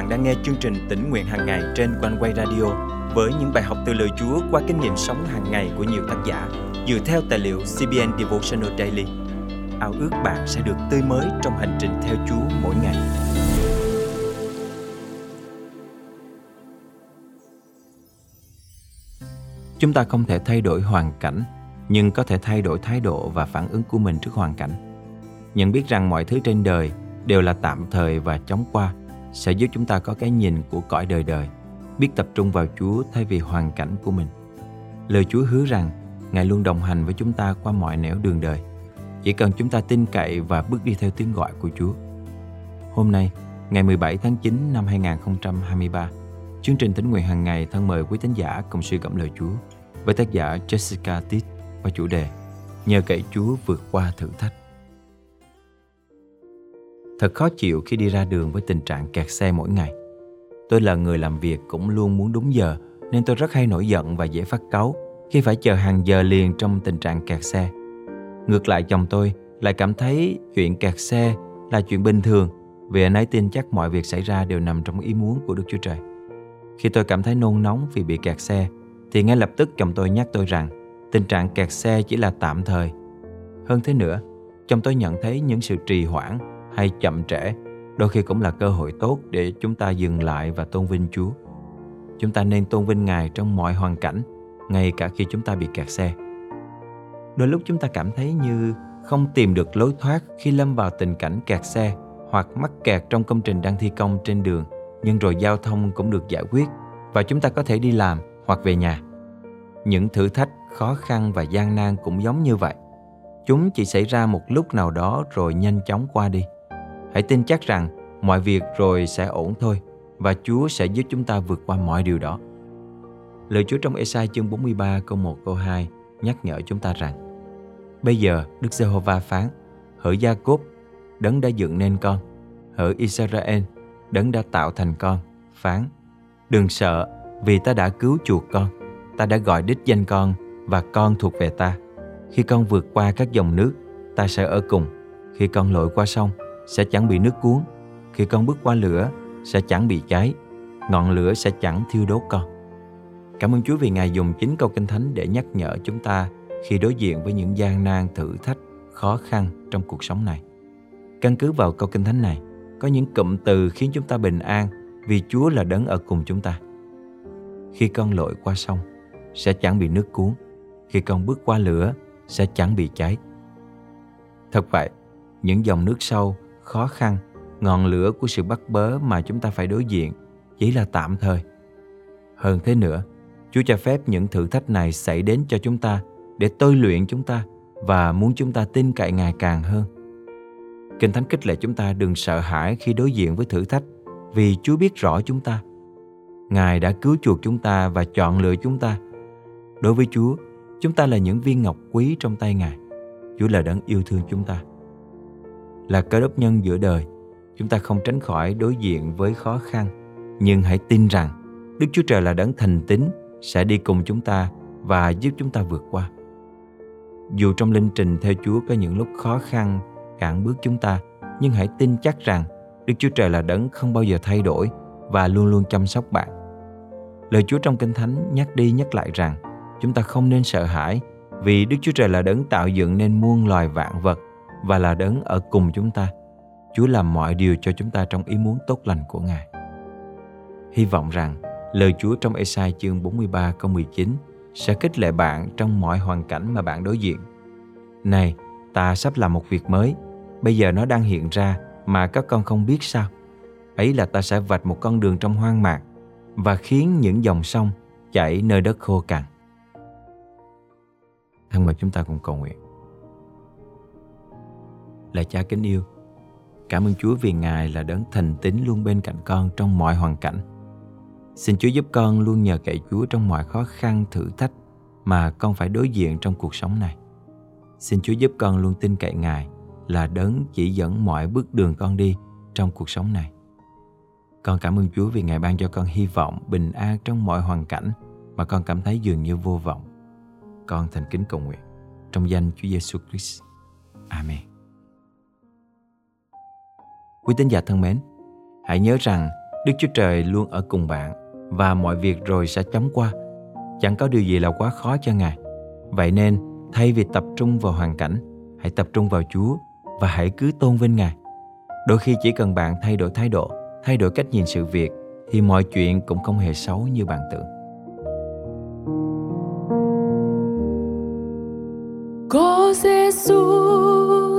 bạn đang nghe chương trình tỉnh nguyện hàng ngày trên quanh quay radio với những bài học từ lời Chúa qua kinh nghiệm sống hàng ngày của nhiều tác giả dựa theo tài liệu CBN Devotional Daily. Ao ước bạn sẽ được tươi mới trong hành trình theo Chúa mỗi ngày. Chúng ta không thể thay đổi hoàn cảnh, nhưng có thể thay đổi thái độ và phản ứng của mình trước hoàn cảnh. Nhận biết rằng mọi thứ trên đời đều là tạm thời và chóng qua sẽ giúp chúng ta có cái nhìn của cõi đời đời, biết tập trung vào Chúa thay vì hoàn cảnh của mình. Lời Chúa hứa rằng Ngài luôn đồng hành với chúng ta qua mọi nẻo đường đời. Chỉ cần chúng ta tin cậy và bước đi theo tiếng gọi của Chúa. Hôm nay, ngày 17 tháng 9 năm 2023, chương trình tính nguyện hàng ngày thân mời quý tín giả cùng suy gẫm lời Chúa với tác giả Jessica Titt và chủ đề Nhờ cậy Chúa vượt qua thử thách. Thật khó chịu khi đi ra đường với tình trạng kẹt xe mỗi ngày. Tôi là người làm việc cũng luôn muốn đúng giờ nên tôi rất hay nổi giận và dễ phát cáu khi phải chờ hàng giờ liền trong tình trạng kẹt xe. Ngược lại chồng tôi lại cảm thấy chuyện kẹt xe là chuyện bình thường vì anh ấy tin chắc mọi việc xảy ra đều nằm trong ý muốn của Đức Chúa Trời. Khi tôi cảm thấy nôn nóng vì bị kẹt xe thì ngay lập tức chồng tôi nhắc tôi rằng tình trạng kẹt xe chỉ là tạm thời. Hơn thế nữa, chồng tôi nhận thấy những sự trì hoãn hay chậm trễ đôi khi cũng là cơ hội tốt để chúng ta dừng lại và tôn vinh Chúa. Chúng ta nên tôn vinh Ngài trong mọi hoàn cảnh, ngay cả khi chúng ta bị kẹt xe. Đôi lúc chúng ta cảm thấy như không tìm được lối thoát khi lâm vào tình cảnh kẹt xe hoặc mắc kẹt trong công trình đang thi công trên đường, nhưng rồi giao thông cũng được giải quyết và chúng ta có thể đi làm hoặc về nhà. Những thử thách, khó khăn và gian nan cũng giống như vậy. Chúng chỉ xảy ra một lúc nào đó rồi nhanh chóng qua đi. Hãy tin chắc rằng mọi việc rồi sẽ ổn thôi và Chúa sẽ giúp chúng ta vượt qua mọi điều đó. Lời Chúa trong Esai chương 43 câu 1 câu 2 nhắc nhở chúng ta rằng Bây giờ Đức Giê-hô-va phán Hỡi Gia-cốp, đấng đã dựng nên con. Hỡi Israel, đấng đã tạo thành con Phán Đừng sợ vì ta đã cứu chuộc con Ta đã gọi đích danh con Và con thuộc về ta. Khi con vượt qua các dòng nước Ta sẽ ở cùng. Khi con lội qua sông sẽ chẳng bị nước cuốn. Khi con bước qua lửa, sẽ chẳng bị cháy. Ngọn lửa sẽ chẳng thiêu đốt con. Cảm ơn Chúa vì Ngài dùng chính câu kinh thánh để nhắc nhở chúng ta khi đối diện với những gian nan, thử thách, khó khăn trong cuộc sống này. Căn cứ vào câu kinh thánh này, có những cụm từ khiến chúng ta bình an vì Chúa là đấng ở cùng chúng ta. Khi con lội qua sông, sẽ chẳng bị nước cuốn. Khi con bước qua lửa, sẽ chẳng bị cháy. Thật vậy, những dòng nước sâu khó khăn, ngọn lửa của sự bắt bớ mà chúng ta phải đối diện chỉ là tạm thời. Hơn thế nữa, Chúa cho phép những thử thách này xảy đến cho chúng ta để tôi luyện chúng ta và muốn chúng ta tin cậy Ngài càng hơn. Kinh Thánh kích lệ chúng ta đừng sợ hãi khi đối diện với thử thách vì Chúa biết rõ chúng ta. Ngài đã cứu chuộc chúng ta và chọn lựa chúng ta. Đối với Chúa, chúng ta là những viên ngọc quý trong tay Ngài. Chúa là đấng yêu thương chúng ta là cơ đốc nhân giữa đời. Chúng ta không tránh khỏi đối diện với khó khăn, nhưng hãy tin rằng đức chúa trời là đấng thành tín, sẽ đi cùng chúng ta và giúp chúng ta vượt qua. Dù trong linh trình theo chúa có những lúc khó khăn, cản bước chúng ta, nhưng hãy tin chắc rằng đức chúa trời là đấng không bao giờ thay đổi và luôn luôn chăm sóc bạn. Lời chúa trong kinh thánh nhắc đi nhắc lại rằng, chúng ta không nên sợ hãi vì đức chúa trời là đấng tạo dựng nên muôn loài vạn vật và là đấng ở cùng chúng ta. Chúa làm mọi điều cho chúng ta trong ý muốn tốt lành của Ngài. Hy vọng rằng lời Chúa trong Esai chương 43 câu 19 sẽ khích lệ bạn trong mọi hoàn cảnh mà bạn đối diện. Này, ta sắp làm một việc mới, bây giờ nó đang hiện ra mà các con không biết sao. Ấy là ta sẽ vạch một con đường trong hoang mạc và khiến những dòng sông chảy nơi đất khô cằn. Thân mời chúng ta cùng cầu nguyện. Là cha kính yêu, cảm ơn Chúa vì Ngài là đấng thành tín luôn bên cạnh con trong mọi hoàn cảnh. Xin Chúa giúp con luôn nhờ cậy Chúa trong mọi khó khăn, thử thách mà con phải đối diện trong cuộc sống này. Xin Chúa giúp con luôn tin cậy Ngài là đấng chỉ dẫn mọi bước đường con đi trong cuộc sống này. Con cảm ơn Chúa vì Ngài ban cho con hy vọng, bình an trong mọi hoàn cảnh mà con cảm thấy dường như vô vọng. Con thành kính cầu nguyện trong danh Chúa Giêsu Christ. Amen. Quý tín giả thân mến, hãy nhớ rằng Đức Chúa Trời luôn ở cùng bạn và mọi việc rồi sẽ chóng qua. Chẳng có điều gì là quá khó cho Ngài. Vậy nên, thay vì tập trung vào hoàn cảnh, hãy tập trung vào Chúa và hãy cứ tôn vinh Ngài. Đôi khi chỉ cần bạn thay đổi thái độ, thay đổi cách nhìn sự việc thì mọi chuyện cũng không hề xấu như bạn tưởng. Có Giêsu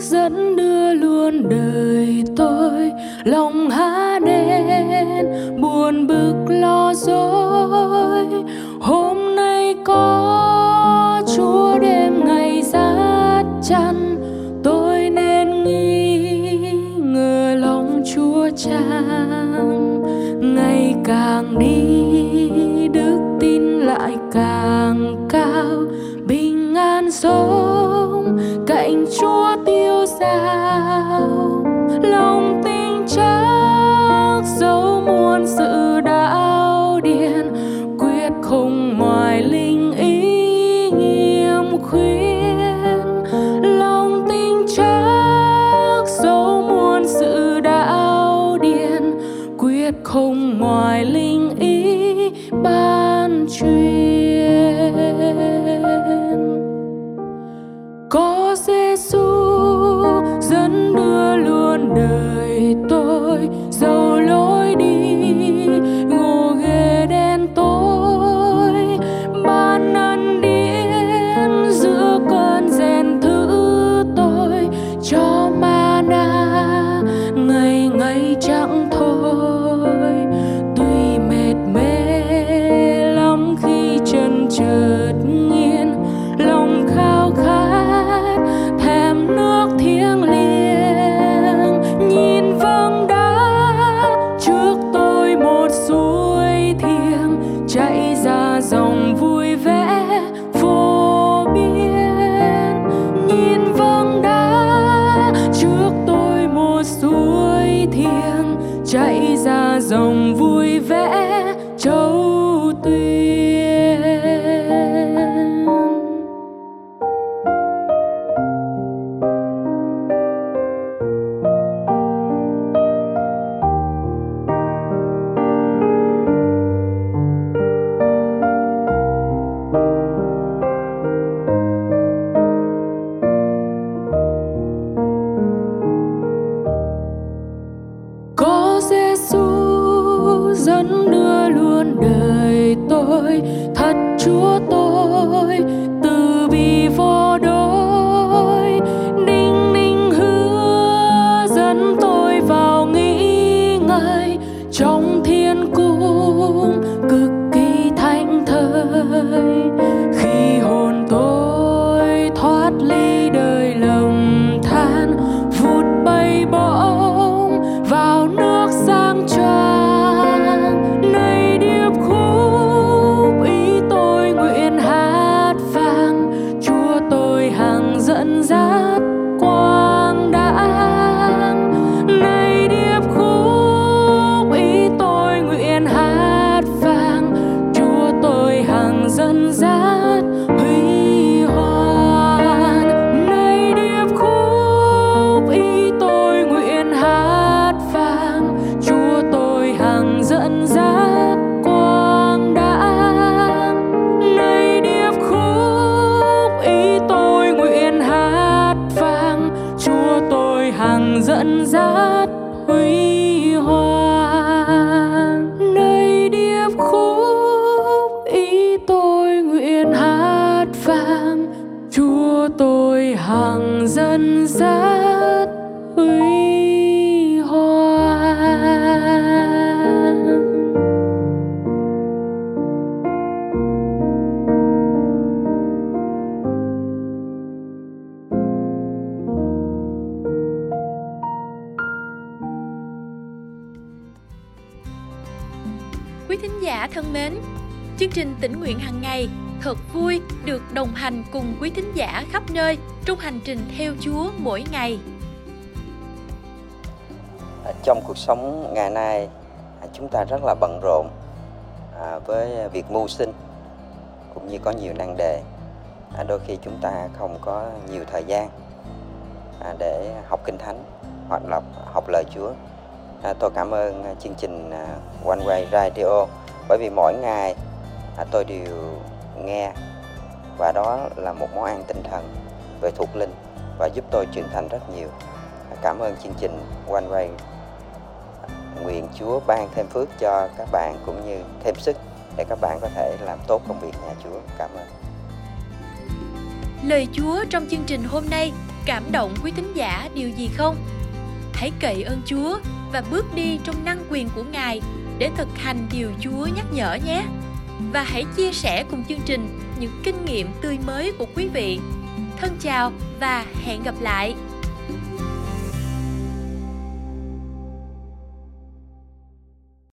dẫn đưa luôn đời tôi lòng há đen, buồn bực lo dối. Hôm nay có Chúa đêm ngày rát chăn, tôi nên nghi ngờ lòng Chúa cha có Giêsu dẫn đưa luôn đời Jai. Giả thân mến, chương trình tỉnh nguyện hàng ngày thật vui được đồng hành cùng quý thính giả khắp nơi trong hành trình theo Chúa mỗi ngày. À, trong cuộc sống ngày nay à, chúng ta rất là bận rộn à, với việc mưu sinh cũng như có nhiều nan đề. Đôi khi chúng ta không có nhiều thời gian để học kinh thánh hoặc là học lời Chúa. Tôi cảm ơn chương trình One Way Radio bởi vì mỗi ngày à, tôi đều nghe và đó là một món ăn tinh thần về thuộc linh và giúp tôi trưởng thành rất nhiều. À, cảm ơn chương trình One Way. Nguyện Chúa ban thêm phước cho các bạn cũng như thêm sức để các bạn có thể làm tốt công việc nhà Chúa. Cảm ơn. Lời Chúa trong chương trình hôm nay cảm động quý thính giả điều gì không? Hãy cậy ơn Chúa và bước đi trong năng quyền của Ngài để thực hành điều Chúa nhắc nhở nhé. Và hãy chia sẻ cùng chương trình những kinh nghiệm tươi mới của quý vị. Thân chào và hẹn gặp lại.